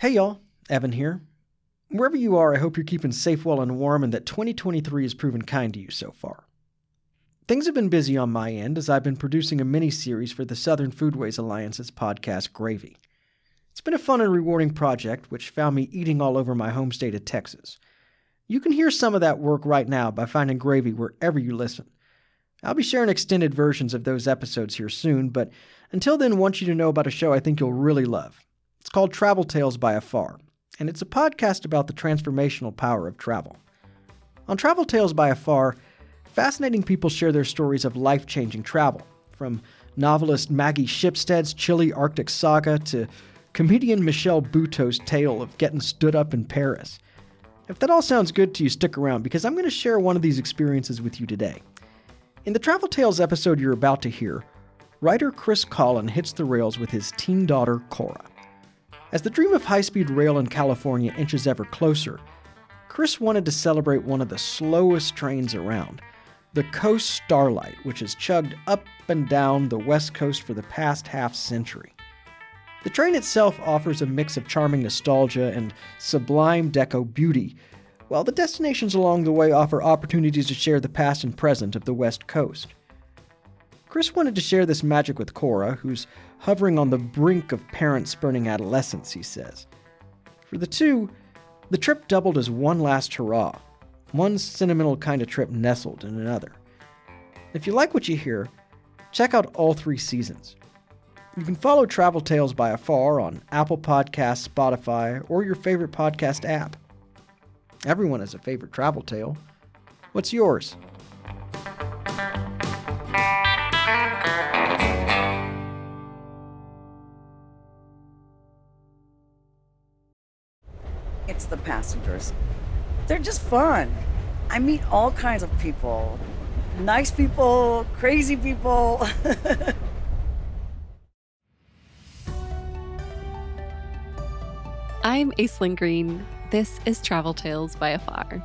Hey y'all, Evan here. Wherever you are, I hope you're keeping safe, well, and warm, and that 2023 has proven kind to you so far. Things have been busy on my end as I've been producing a mini series for the Southern Foodways Alliance's podcast, Gravy. It's been a fun and rewarding project, which found me eating all over my home state of Texas. You can hear some of that work right now by finding Gravy wherever you listen. I'll be sharing extended versions of those episodes here soon, but until then, want you to know about a show I think you'll really love. It's called Travel Tales by Afar, and it's a podcast about the transformational power of travel. On Travel Tales by Afar, fascinating people share their stories of life changing travel, from novelist Maggie Shipstead's chilly Arctic saga to comedian Michelle Buteau's tale of getting stood up in Paris. If that all sounds good to you, stick around because I'm going to share one of these experiences with you today. In the Travel Tales episode you're about to hear, writer Chris Colin hits the rails with his teen daughter, Cora. As the dream of high speed rail in California inches ever closer, Chris wanted to celebrate one of the slowest trains around the Coast Starlight, which has chugged up and down the West Coast for the past half century. The train itself offers a mix of charming nostalgia and sublime deco beauty, while the destinations along the way offer opportunities to share the past and present of the West Coast. Chris wanted to share this magic with Cora, who's hovering on the brink of parent spurning adolescence, he says. For the two, the trip doubled as one last hurrah, one sentimental kind of trip nestled in another. If you like what you hear, check out all three seasons. You can follow Travel Tales by Afar on Apple Podcasts, Spotify, or your favorite podcast app. Everyone has a favorite travel tale. What's yours? The passengers. They're just fun. I meet all kinds of people nice people, crazy people. I'm Aislyn Greene. This is Travel Tales by Afar.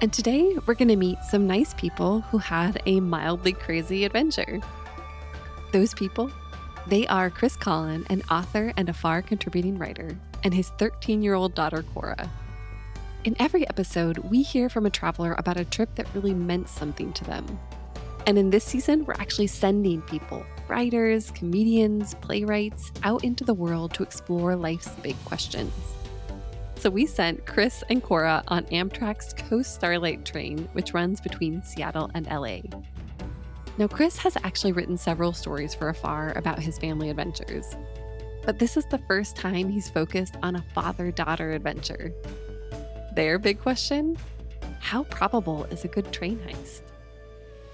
And today we're going to meet some nice people who had a mildly crazy adventure. Those people, they are Chris Colin, an author and Afar contributing writer, and his 13 year old daughter, Cora. In every episode, we hear from a traveler about a trip that really meant something to them. And in this season, we're actually sending people, writers, comedians, playwrights, out into the world to explore life's big questions. So we sent Chris and Cora on Amtrak's Coast Starlight train, which runs between Seattle and LA. Now, Chris has actually written several stories for Afar about his family adventures. But this is the first time he's focused on a father daughter adventure. Their big question how probable is a good train heist?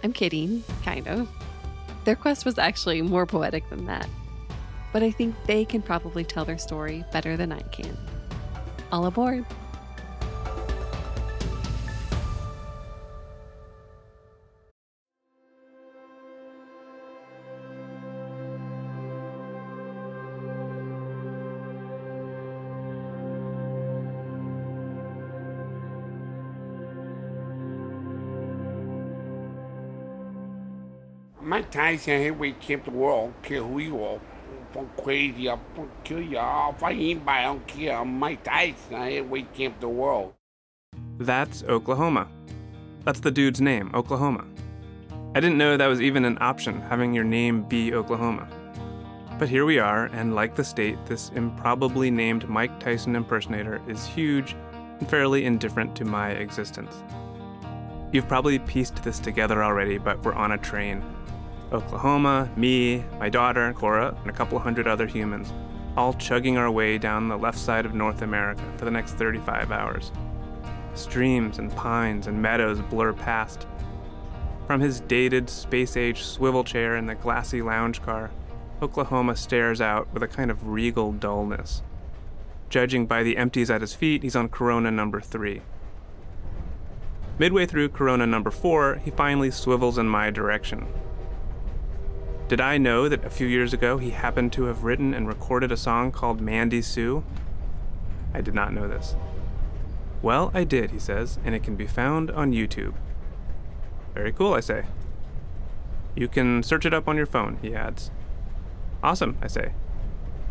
I'm kidding, kind of. Their quest was actually more poetic than that. But I think they can probably tell their story better than I can. All aboard! Mike Tyson here we keep the world, care who you are. I'm crazy, I'll kill you. I'll fight anybody, I don't care. I'm Mike Tyson, here we keep the world. That's Oklahoma. That's the dude's name, Oklahoma. I didn't know that was even an option, having your name be Oklahoma. But here we are, and like the state, this improbably named Mike Tyson impersonator is huge and fairly indifferent to my existence. You've probably pieced this together already, but we're on a train. Oklahoma, me, my daughter, Cora, and a couple hundred other humans, all chugging our way down the left side of North America for the next 35 hours. Streams and pines and meadows blur past. From his dated, space age swivel chair in the glassy lounge car, Oklahoma stares out with a kind of regal dullness. Judging by the empties at his feet, he's on Corona number three. Midway through Corona number four, he finally swivels in my direction. Did I know that a few years ago he happened to have written and recorded a song called Mandy Sue? I did not know this. Well, I did, he says, and it can be found on YouTube. Very cool, I say. You can search it up on your phone, he adds. Awesome, I say.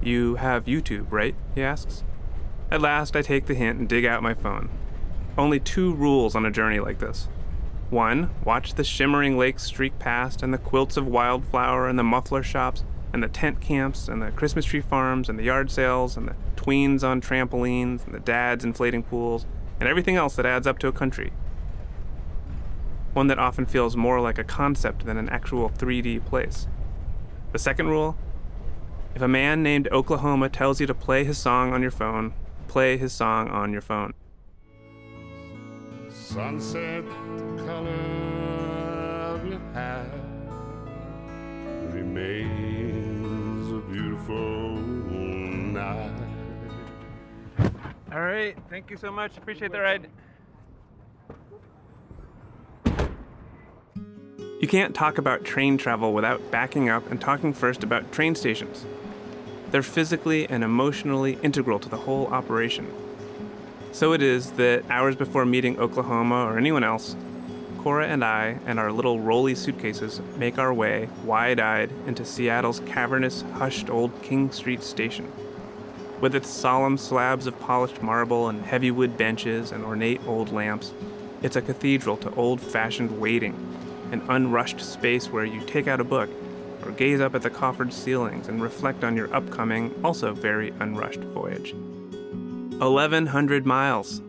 You have YouTube, right? he asks. At last, I take the hint and dig out my phone. Only two rules on a journey like this. One, watch the shimmering lakes streak past and the quilts of wildflower and the muffler shops and the tent camps and the Christmas tree farms and the yard sales and the tweens on trampolines and the dads inflating pools and everything else that adds up to a country. One that often feels more like a concept than an actual 3D place. The second rule if a man named Oklahoma tells you to play his song on your phone, play his song on your phone. Sunset, the color of your hair remains a beautiful night. All right, thank you so much. Appreciate the ride. You can't talk about train travel without backing up and talking first about train stations. They're physically and emotionally integral to the whole operation. So it is that hours before meeting Oklahoma or anyone else, Cora and I and our little rolly suitcases make our way, wide eyed, into Seattle's cavernous, hushed old King Street station. With its solemn slabs of polished marble and heavy wood benches and ornate old lamps, it's a cathedral to old fashioned waiting, an unrushed space where you take out a book or gaze up at the coffered ceilings and reflect on your upcoming, also very unrushed voyage. 1,100 miles.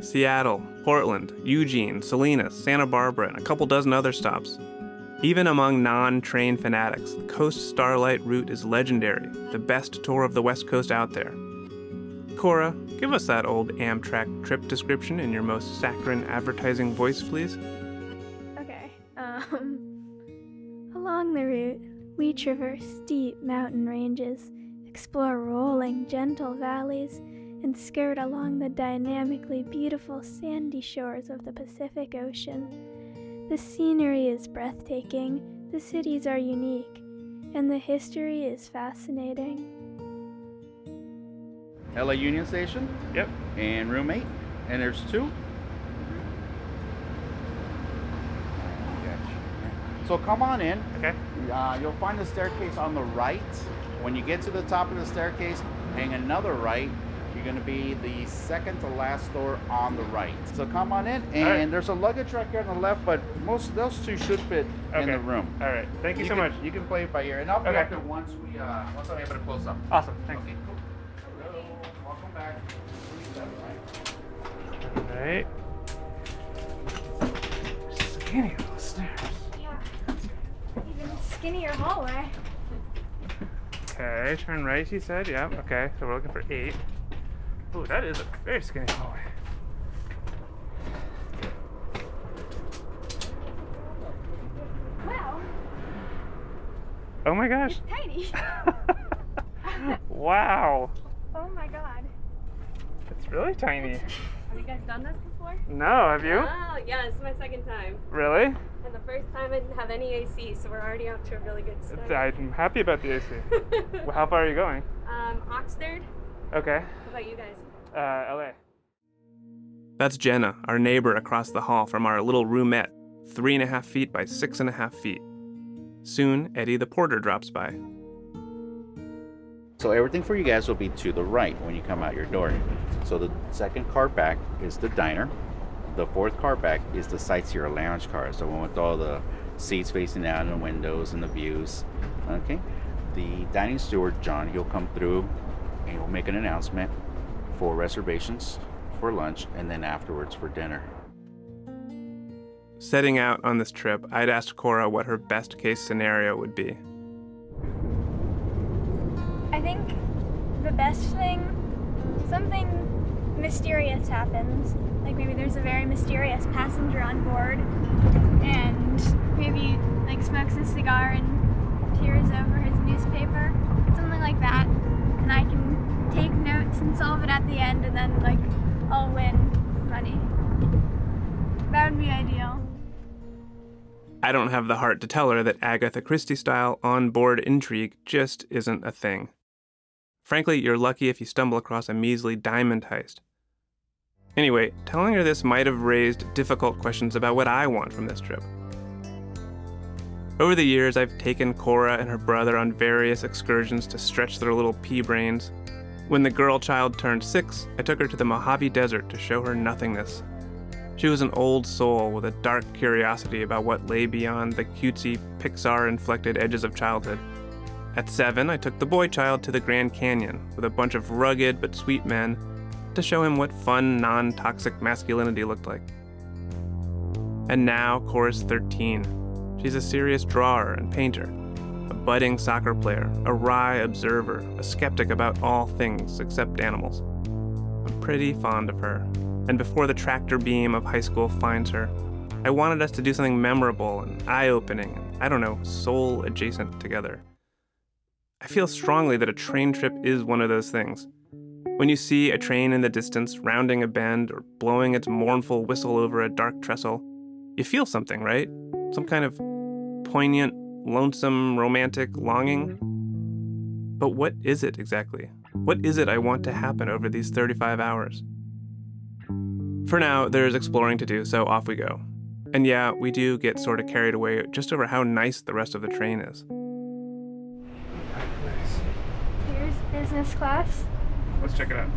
Seattle, Portland, Eugene, Salinas, Santa Barbara, and a couple dozen other stops. Even among non train fanatics, the Coast Starlight route is legendary, the best tour of the West Coast out there. Cora, give us that old Amtrak trip description in your most saccharine advertising voice, please. Okay. Um, along the route, we traverse steep mountain ranges, explore rolling, gentle valleys, and skirt along the dynamically beautiful sandy shores of the Pacific Ocean. The scenery is breathtaking, the cities are unique, and the history is fascinating. LA Union Station Yep. and room 8. And there's two. So come on in. Okay. Uh, you'll find the staircase on the right. When you get to the top of the staircase, hang another right. You're going to be the second to last door on the right. So come on in, and right. there's a luggage rack here on the left, but most of those two should fit in the room. All right. Thank you, so can, much. You can play it by ear, and I'll be Okay. up there once we uh, once I'm able to close up. Awesome. Thanks. Okay, cool. Hello, welcome back. All right. Skinny little stairs. Yeah. Even skinnier hallway. Okay, turn right, he said. Yeah, okay. So we're looking for eight. Ooh, that is a very skinny hallway. Wow, Oh my gosh. tiny. wow. oh my god. It's really tiny. Have you guys done this before? No, have you? Oh, yeah, this is my second time. Really? And the first time I didn't have any AC, so we're already off to a really good start. I'm happy about the AC. Well, How far are you going? um, Oxnard, Okay. how about you guys? Uh, LA. That's Jenna, our neighbor across the hall from our little roomette, three and a half feet by six and a half feet. Soon, Eddie the porter drops by. So everything for you guys will be to the right when you come out your door. So the second car back is the diner. The fourth car back is the sightseer lounge car. So one with all the seats facing out and the windows and the views. Okay. The dining steward John, he'll come through and he'll make an announcement for reservations for lunch and then afterwards for dinner. Setting out on this trip, I'd asked Cora what her best case scenario would be. I think the best thing, something mysterious happens. Like maybe there's a very mysterious passenger on board, and maybe like smokes a cigar and tears over his and solve it at the end, and then like I'll win money. That would be ideal. I don't have the heart to tell her that Agatha Christie style on board intrigue just isn't a thing. Frankly, you're lucky if you stumble across a measly diamond heist. Anyway, telling her this might have raised difficult questions about what I want from this trip. Over the years, I've taken Cora and her brother on various excursions to stretch their little pea brains. When the girl child turned six, I took her to the Mojave Desert to show her nothingness. She was an old soul with a dark curiosity about what lay beyond the cutesy, Pixar inflected edges of childhood. At seven, I took the boy child to the Grand Canyon with a bunch of rugged but sweet men to show him what fun, non toxic masculinity looked like. And now, Cora's 13. She's a serious drawer and painter, budding soccer player, a wry observer, a skeptic about all things except animals. I'm pretty fond of her, and before the tractor beam of high school finds her, I wanted us to do something memorable and eye opening and, I don't know, soul adjacent together. I feel strongly that a train trip is one of those things. When you see a train in the distance rounding a bend or blowing its mournful whistle over a dark trestle, you feel something, right? Some kind of poignant, lonesome, romantic longing. But what is it exactly? What is it I want to happen over these 35 hours? For now, there's exploring to do, so off we go. And yeah, we do get sort of carried away just over how nice the rest of the train is. Here's business class. Let's check it out.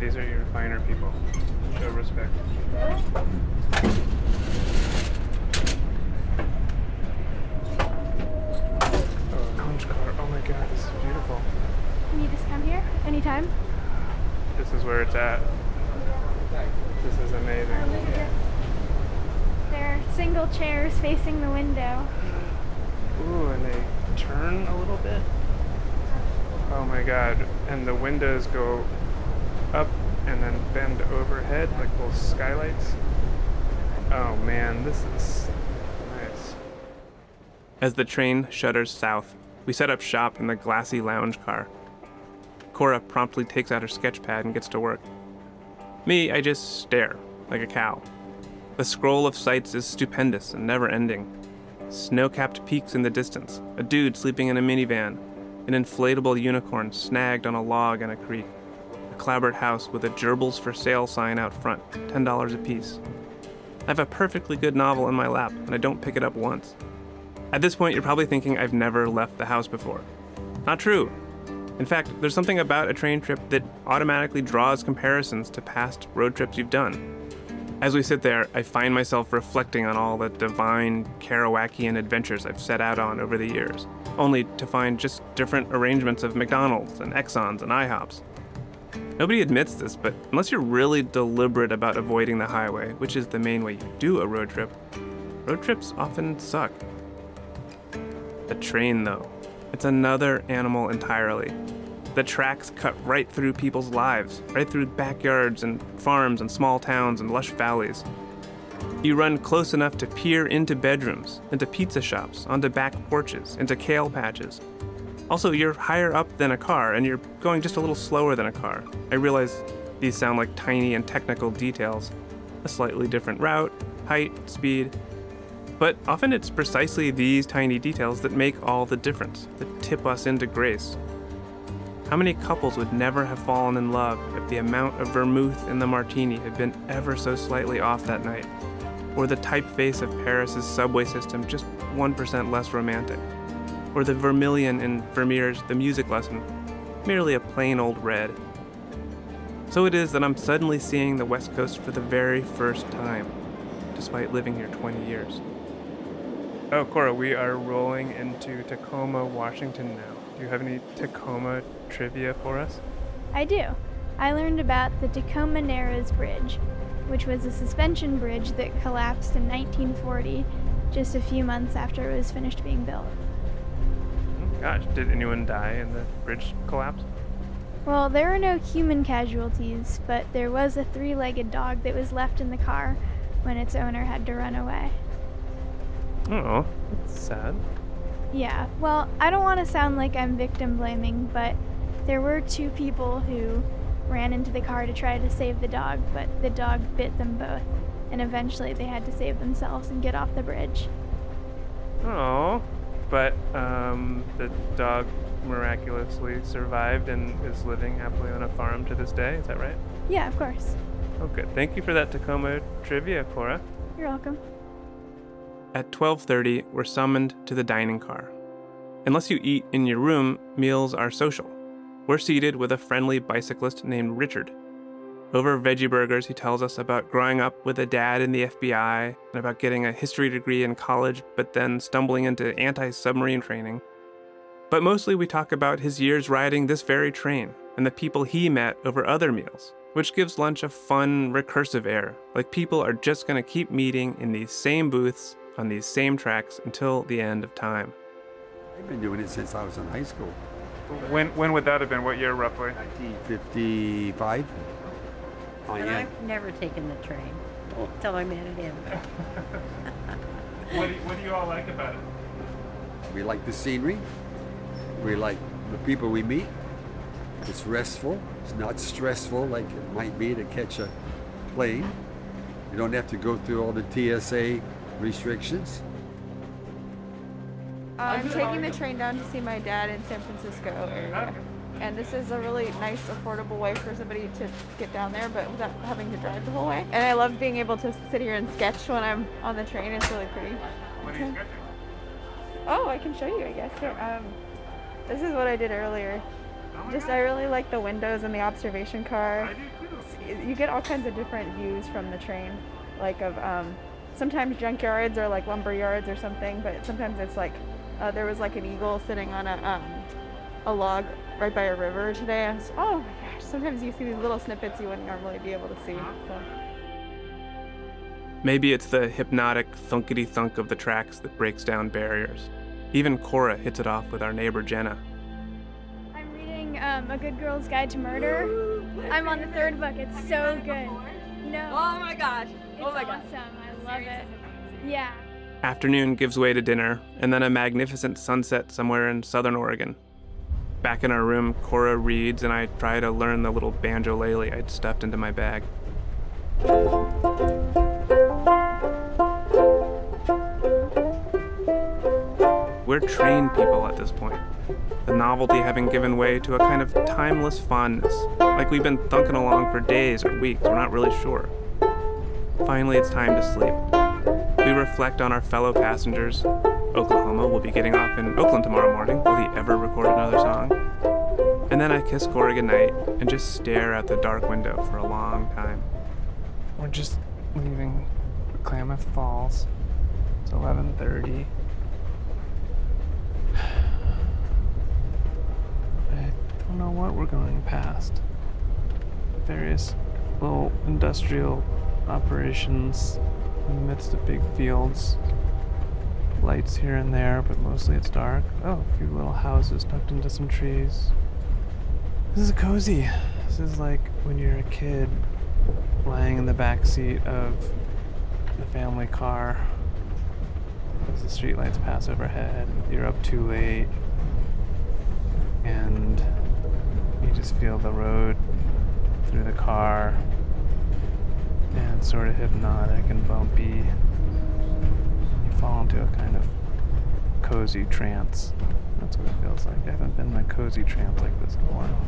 These are your finer people. Show respect. Oh, lounge car. Oh my god, this is beautiful. Can you just come here anytime? This is where it's at. This is amazing. Oh, look at this. There are single chairs facing the window. Ooh, and they turn a little bit. Oh my god. And the windows go and then bend overhead like little skylights. Oh man, this is nice. As the train shudders south, we set up shop in the glassy lounge car. Cora promptly takes out her sketch pad and gets to work. Me, I just stare, like a cow. The scroll of sights is stupendous and never ending. Snow capped peaks in the distance, a dude sleeping in a minivan, an inflatable unicorn snagged on a log in a creek, a clapboard house with a gerbils for sale sign out front, $10 a piece. I have a perfectly good novel in my lap, and I don't pick it up once. At this point, you're probably thinking I've never left the house before. Not true. In fact, there's something about a train trip that automatically draws comparisons to past road trips you've done. As we sit there, I find myself reflecting on all the divine Kerouacian adventures I've set out on over the years, only to find just different arrangements of McDonald's and Exxons and IHOPs. Nobody admits this, but unless you're really deliberate about avoiding the highway, which is the main way you do a road trip, road trips often suck. The train, though, it's another animal entirely. The tracks cut right through people's lives, right through backyards and farms and small towns and lush valleys. You run close enough to peer into bedrooms, into pizza shops, onto back porches, into kale patches. Also, you're higher up than a car, and you're going just a little slower than a car. I realize these sound like tiny and technical details a slightly different route, height, speed. But often it's precisely these tiny details that make all the difference, that tip us into grace. How many couples would never have fallen in love if the amount of vermouth in the martini had been ever so slightly off that night? Or the typeface of Paris's subway system just 1% less romantic? Or the vermilion in Vermeer's The Music Lesson, merely a plain old red? So it is that I'm suddenly seeing the West Coast for the very first time, despite living here 20 years. Oh, Cora, we are rolling into Tacoma, Washington now. Do you have any Tacoma trivia for us? I do. I learned about the Tacoma Narrows Bridge, which was a suspension bridge that collapsed in 1940, just a few months after it was finished being built. Gosh, did anyone die in the bridge collapse? Well, there were no human casualties, but there was a three legged dog that was left in the car when its owner had to run away. Oh, that's sad. Yeah, well, I don't want to sound like I'm victim blaming, but there were two people who ran into the car to try to save the dog, but the dog bit them both, and eventually they had to save themselves and get off the bridge. Oh, but um, the dog miraculously survived and is living happily on a farm to this day. Is that right? Yeah, of course. Oh, good. Thank you for that Tacoma trivia, Cora. You're welcome. At 12:30, we're summoned to the dining car. Unless you eat in your room, meals are social. We're seated with a friendly bicyclist named Richard. Over veggie burgers, he tells us about growing up with a dad in the FBI and about getting a history degree in college, but then stumbling into anti submarine training. But mostly we talk about his years riding this very train and the people he met over other meals, which gives lunch a fun, recursive air, like people are just going to keep meeting in these same booths on these same tracks until the end of time. I've been doing it since I was in high school, When, when would that have been? What year roughly? 1955. Oh, And yeah. I've never taken the train Oh. till I met him. What do, what do you all like about it? We like the scenery. We like the people we meet. It's restful. It's not stressful like it might be to catch a plane. You don't have to go through all the TSA restrictions. Um, I'm taking the train down to see my dad in San Francisco area. And this is a really nice, affordable way for somebody to get down there, but without having to drive the whole way. And I love being able to sit here and sketch when I'm on the train. It's really pretty. What are you sketching? Oh, I can show you, I guess. Here, um, this is what I did earlier. Just, I really like the windows and the observation car. You get all kinds of different views from the train, like of um, sometimes junkyards or like lumber yards or something, but sometimes it's like uh, there was like an eagle sitting on a um, a log right by a river today. I was, oh my gosh! Sometimes you see these little snippets you wouldn't normally be able to see. So. Maybe it's the hypnotic thunkety thunk of the tracks that breaks down barriers. Even Cora hits it off with our neighbor Jenna. I'm reading um, A Good Girl's Guide to Murder. I'm on the third book. It's so good. No. Oh my gosh. It's Oh my god. awesome. I love it. Yeah. Afternoon gives way to dinner, and then a magnificent sunset somewhere in southern Oregon. Back in our room, Cora reads, and I try to learn the little banjo I'd stuffed into my bag. We're trained people at this point. The novelty having given way to a kind of timeless fondness, like we've been thunking along for days or weeks, we're not really sure. Finally, it's time to sleep. We reflect on our fellow passengers. Oklahoma will be getting off in Oakland tomorrow morning. Will he ever record another song? And then I kiss Cora goodnight and just stare out the dark window for a long time. We're just leaving Klamath Falls. It's 11:30. I don't know what we're going past. Various little industrial operations in the midst of big fields. Lights here and there, but mostly it's dark. Oh, a few little houses tucked into some trees. This is cozy. This is like when you're a kid lying in the back seat of the family car as the streetlights pass overhead. You're up too late, and you just feel the road through the car, and sort of hypnotic and bumpy. Fall into a kind of cozy trance. That's what it feels like. I haven't been in a cozy trance like this in a while.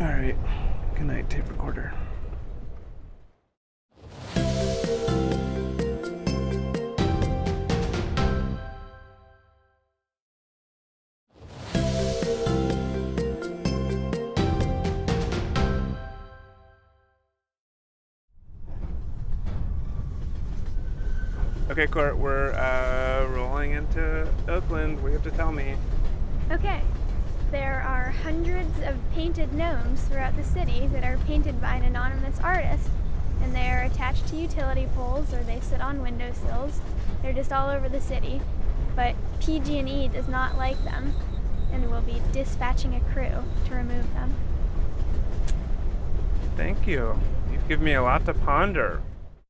Alright. Good night, tape recorder. Okay, Court, we're uh, rolling into Oakland. What you have to tell me? Okay. There are hundreds of painted gnomes throughout the city that are painted by an anonymous artist. And they are attached to utility poles or they sit on windowsills. They're just all over the city. But PG&E does not like them and will be dispatching a crew to remove them. Thank you. You've given me a lot to ponder.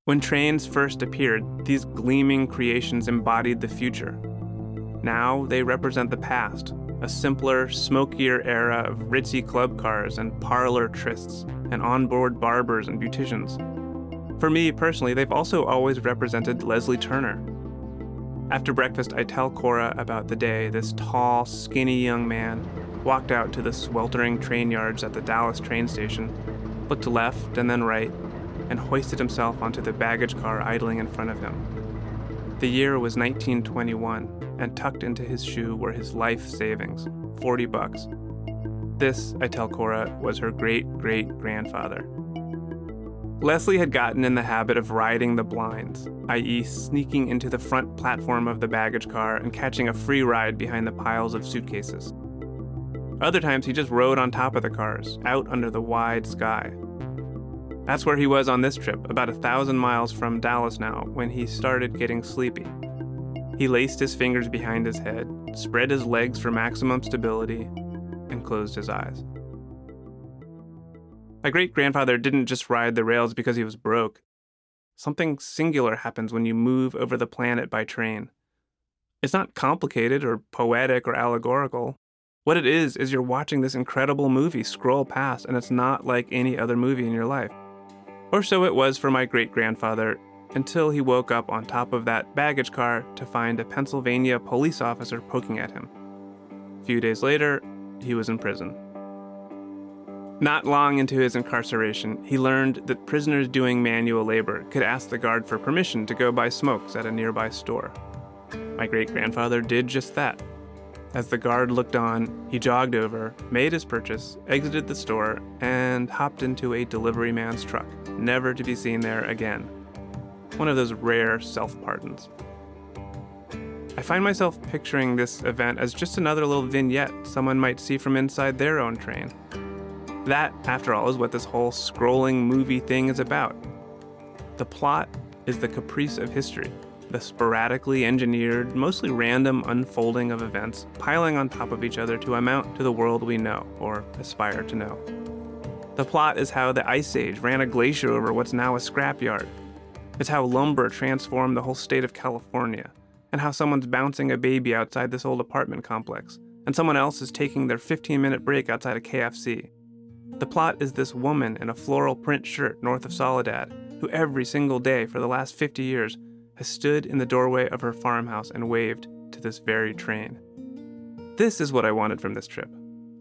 When trains first appeared, these gleaming creations embodied the future. Now they represent the past, a simpler, smokier era of ritzy club cars and parlor trysts and onboard barbers and beauticians. For me personally, they've also always represented Leslie Turner. After breakfast, I tell Cora about the day this tall, skinny young man walked out to the sweltering train yards at the Dallas train station, looked left and then right, and hoisted himself onto the baggage car idling in front of him. The year was 1921, and tucked into his shoe were his life savings 40 bucks. This, I tell Cora, was her great great grandfather. Leslie had gotten in the habit of riding the blinds, i.e., sneaking into the front platform of the baggage car and catching a free ride behind the piles of suitcases. Other times, he just rode on top of the cars, out under the wide sky. That's where he was on this trip, about a thousand miles from Dallas now, when he started getting sleepy. He laced his fingers behind his head, spread his legs for maximum stability, and closed his eyes. My great grandfather didn't just ride the rails because he was broke. Something singular happens when you move over the planet by train. It's not complicated or poetic or allegorical. What it is, is you're watching this incredible movie scroll past, and it's not like any other movie in your life. Or so it was for my great grandfather until he woke up on top of that baggage car to find a Pennsylvania police officer poking at him. A few days later, he was in prison. Not long into his incarceration, he learned that prisoners doing manual labor could ask the guard for permission to go buy smokes at a nearby store. My great grandfather did just that. As the guard looked on, he jogged over, made his purchase, exited the store, and hopped into a delivery man's truck, never to be seen there again. One of those rare self pardons. I find myself picturing this event as just another little vignette someone might see from inside their own train. That, after all, is what this whole scrolling movie thing is about. The plot is the caprice of history, the sporadically engineered, mostly random unfolding of events piling on top of each other to amount to the world we know, or aspire to know. The plot is how the Ice Age ran a glacier over what's now a scrapyard. It's how lumber transformed the whole state of California, and how someone's bouncing a baby outside this old apartment complex, and someone else is taking their 15 minute break outside a KFC. The plot is this woman in a floral print shirt north of Soledad, who every single day for the last 50 years has stood in the doorway of her farmhouse and waved to this very train. This is what I wanted from this trip.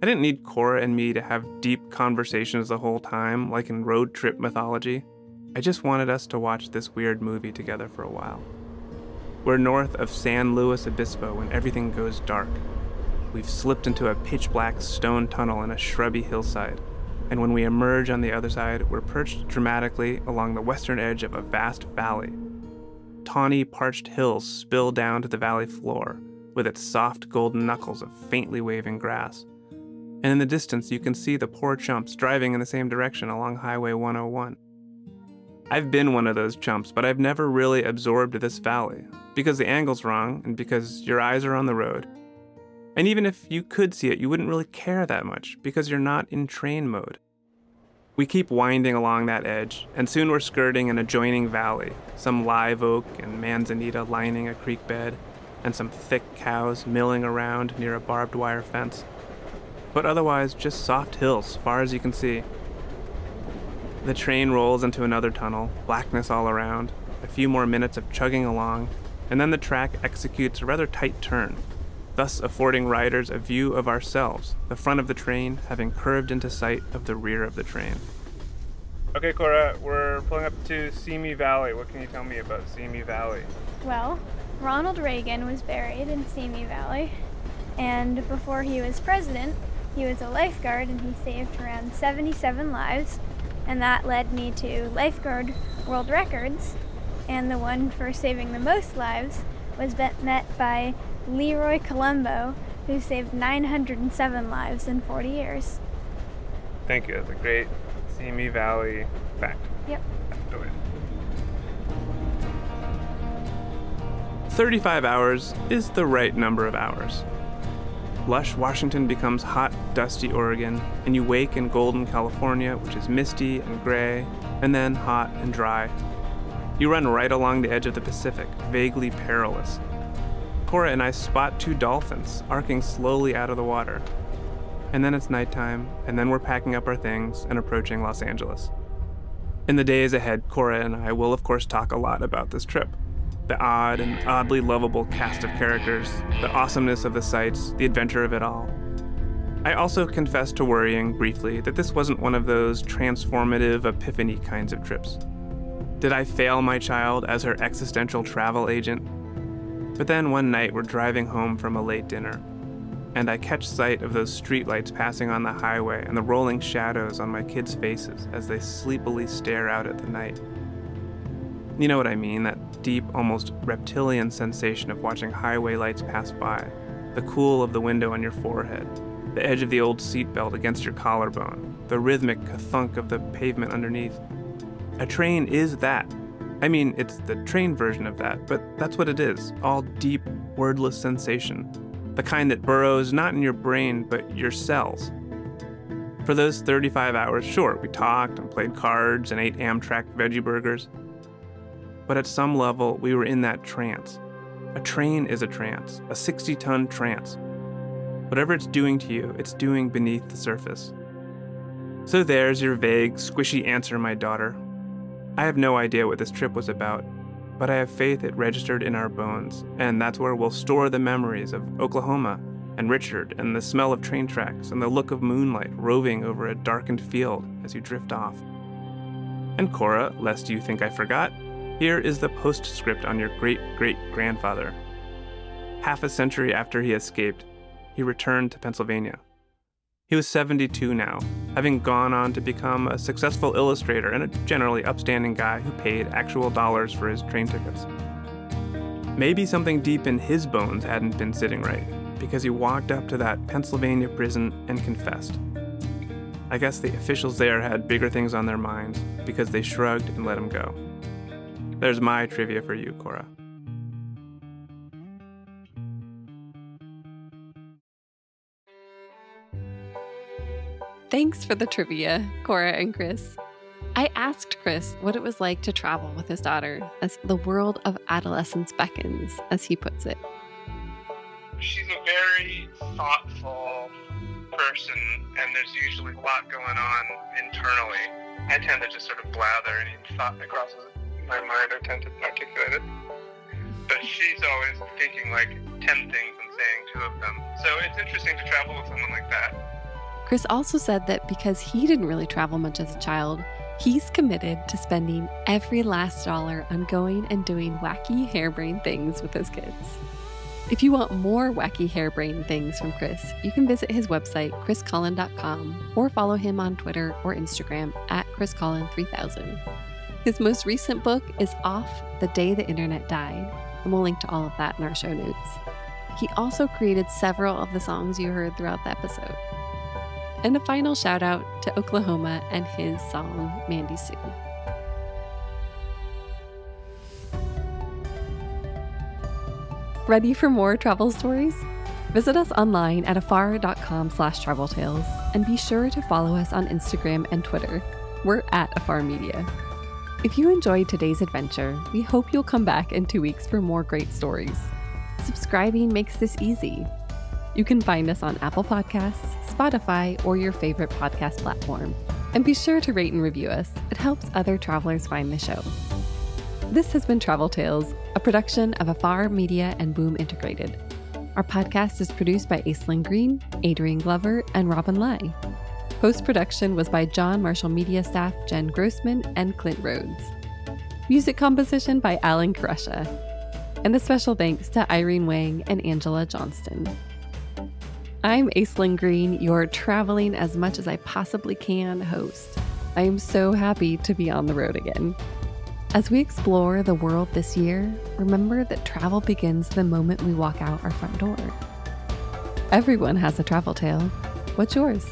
I didn't need Cora and me to have deep conversations the whole time, like in road trip mythology. I just wanted us to watch this weird movie together for a while. We're north of San Luis Obispo when everything goes dark. We've slipped into a pitch black stone tunnel in a shrubby hillside and when we emerge on the other side, we're perched dramatically along the western edge of a vast valley. Tawny, parched hills spill down to the valley floor, with its soft golden knuckles of faintly waving grass. And in the distance, you can see the poor chumps driving in the same direction along Highway 101. I've been one of those chumps, but I've never really absorbed this valley, because the angle's wrong and because your eyes are on the road, and even if you could see it, you wouldn't really care that much because you're not in train mode. We keep winding along that edge, and soon we're skirting an adjoining valley, some live oak and manzanita lining a creek bed, and some thick cows milling around near a barbed wire fence. But otherwise, just soft hills, far as you can see. The train rolls into another tunnel, blackness all around, a few more minutes of chugging along, and then the track executes a rather tight turn, thus affording riders a view of ourselves, the front of the train having curved into sight of the rear of the train. Okay, Cora, we're pulling up to Simi Valley. What can you tell me about Simi Valley? Well, Ronald Reagan was buried in Simi Valley, and before he was president, he was a lifeguard and he saved around 77 lives, and that led me to lifeguard world records, and the one for saving the most lives was met by Leroy Colombo, who saved 907 lives in 40 years. Thank you. That's a great Simi Valley fact. Yep. 35 hours is the right number of hours. Lush Washington becomes hot, dusty Oregon, and you wake in golden California, which is misty and gray, and then hot and dry. You run right along the edge of the Pacific, vaguely perilous, Cora and I spot two dolphins arcing slowly out of the water. And then it's nighttime, and then we're packing up our things and approaching Los Angeles. In the days ahead, Cora and I will, of course, talk a lot about this trip the odd and oddly lovable cast of characters, the awesomeness of the sights, the adventure of it all. I also confess to worrying briefly that this wasn't one of those transformative epiphany kinds of trips. Did I fail my child as her existential travel agent But then one night we're driving home from a late dinner, and I catch sight of those streetlights passing on the highway and the rolling shadows on my kids' faces as they sleepily stare out at the night. You know what I mean, that deep, almost reptilian sensation of watching highway lights pass by, the cool of the window on your forehead, the edge of the old seatbelt against your collarbone, the rhythmic thunk of the pavement underneath. A train is that. I mean, it's the train version of that, but that's what it is all deep, wordless sensation. The kind that burrows not in your brain, but your cells. For those 35 hours, sure, we talked and played cards and ate Amtrak veggie burgers. But at some level, we were in that trance. A train is a trance, a 60 ton trance. Whatever it's doing to you, it's doing beneath the surface. So there's your vague, squishy answer, my daughter. I have no idea what this trip was about, but I have faith it registered in our bones, and that's where we'll store the memories of Oklahoma and Richard and the smell of train tracks and the look of moonlight roving over a darkened field as you drift off. And Cora, lest you think I forgot, here is the postscript on your great great grandfather. Half a century after he escaped, he returned to Pennsylvania. He was 72 now, having gone on to become a successful illustrator and a generally upstanding guy who paid actual dollars for his train tickets. Maybe something deep in his bones hadn't been sitting right, because he walked up to that Pennsylvania prison and confessed. I guess the officials there had bigger things on their minds because they shrugged and let him go. There's my trivia for you, Cora. Thanks for the trivia, Cora and Chris. I asked Chris what it was like to travel with his daughter as the world of adolescence beckons, as he puts it. She's a very thoughtful person, and there's usually a lot going on internally. I tend to just sort of blather any thought that crosses my mind. I tend to articulate it. But she's always thinking like 10 things and saying two of them. So it's interesting to travel with someone like that. Chris also said that because he didn't really travel much as a child, he's committed to spending every last dollar on going and doing wacky harebrained things with his kids. If you want more wacky harebrained things from Chris, you can visit his website, chriscolin.com, or follow him on Twitter or Instagram at chriscolin3000. His most recent book is Off the Day the Internet Died, and we'll link to all of that in our show notes. He also created several of the songs you heard throughout the episode. And a final shout out to Oklahoma and his song, Mandy Sue. Ready for more travel stories? Visit us online at afar.com slash travel tales and be sure to follow us on Instagram and Twitter. We're at Afar Media. If you enjoyed today's adventure, we hope you'll come back in two weeks for more great stories. Subscribing makes this easy. You can find us on Apple Podcasts, Spotify, or your favorite podcast platform. And be sure to rate and review us, it helps other travelers find the show. This has been Travel Tales, a production of Afar Media and Boom Integrated. Our podcast is produced by Aislyn Greene, Adrian Glover, and Robin Lai. Post production was by John Marshall Media staff Jen Grossman and Clint Rhodes. Music composition by Alan Kresha. And a special thanks to Irene Wang and Angela Johnston. I'm Aislyn Greene, your traveling as much as I possibly can host. I am so happy to be on the road again. As we explore the world this year, remember that travel begins the moment we walk out our front door. Everyone has a travel tale. What's yours?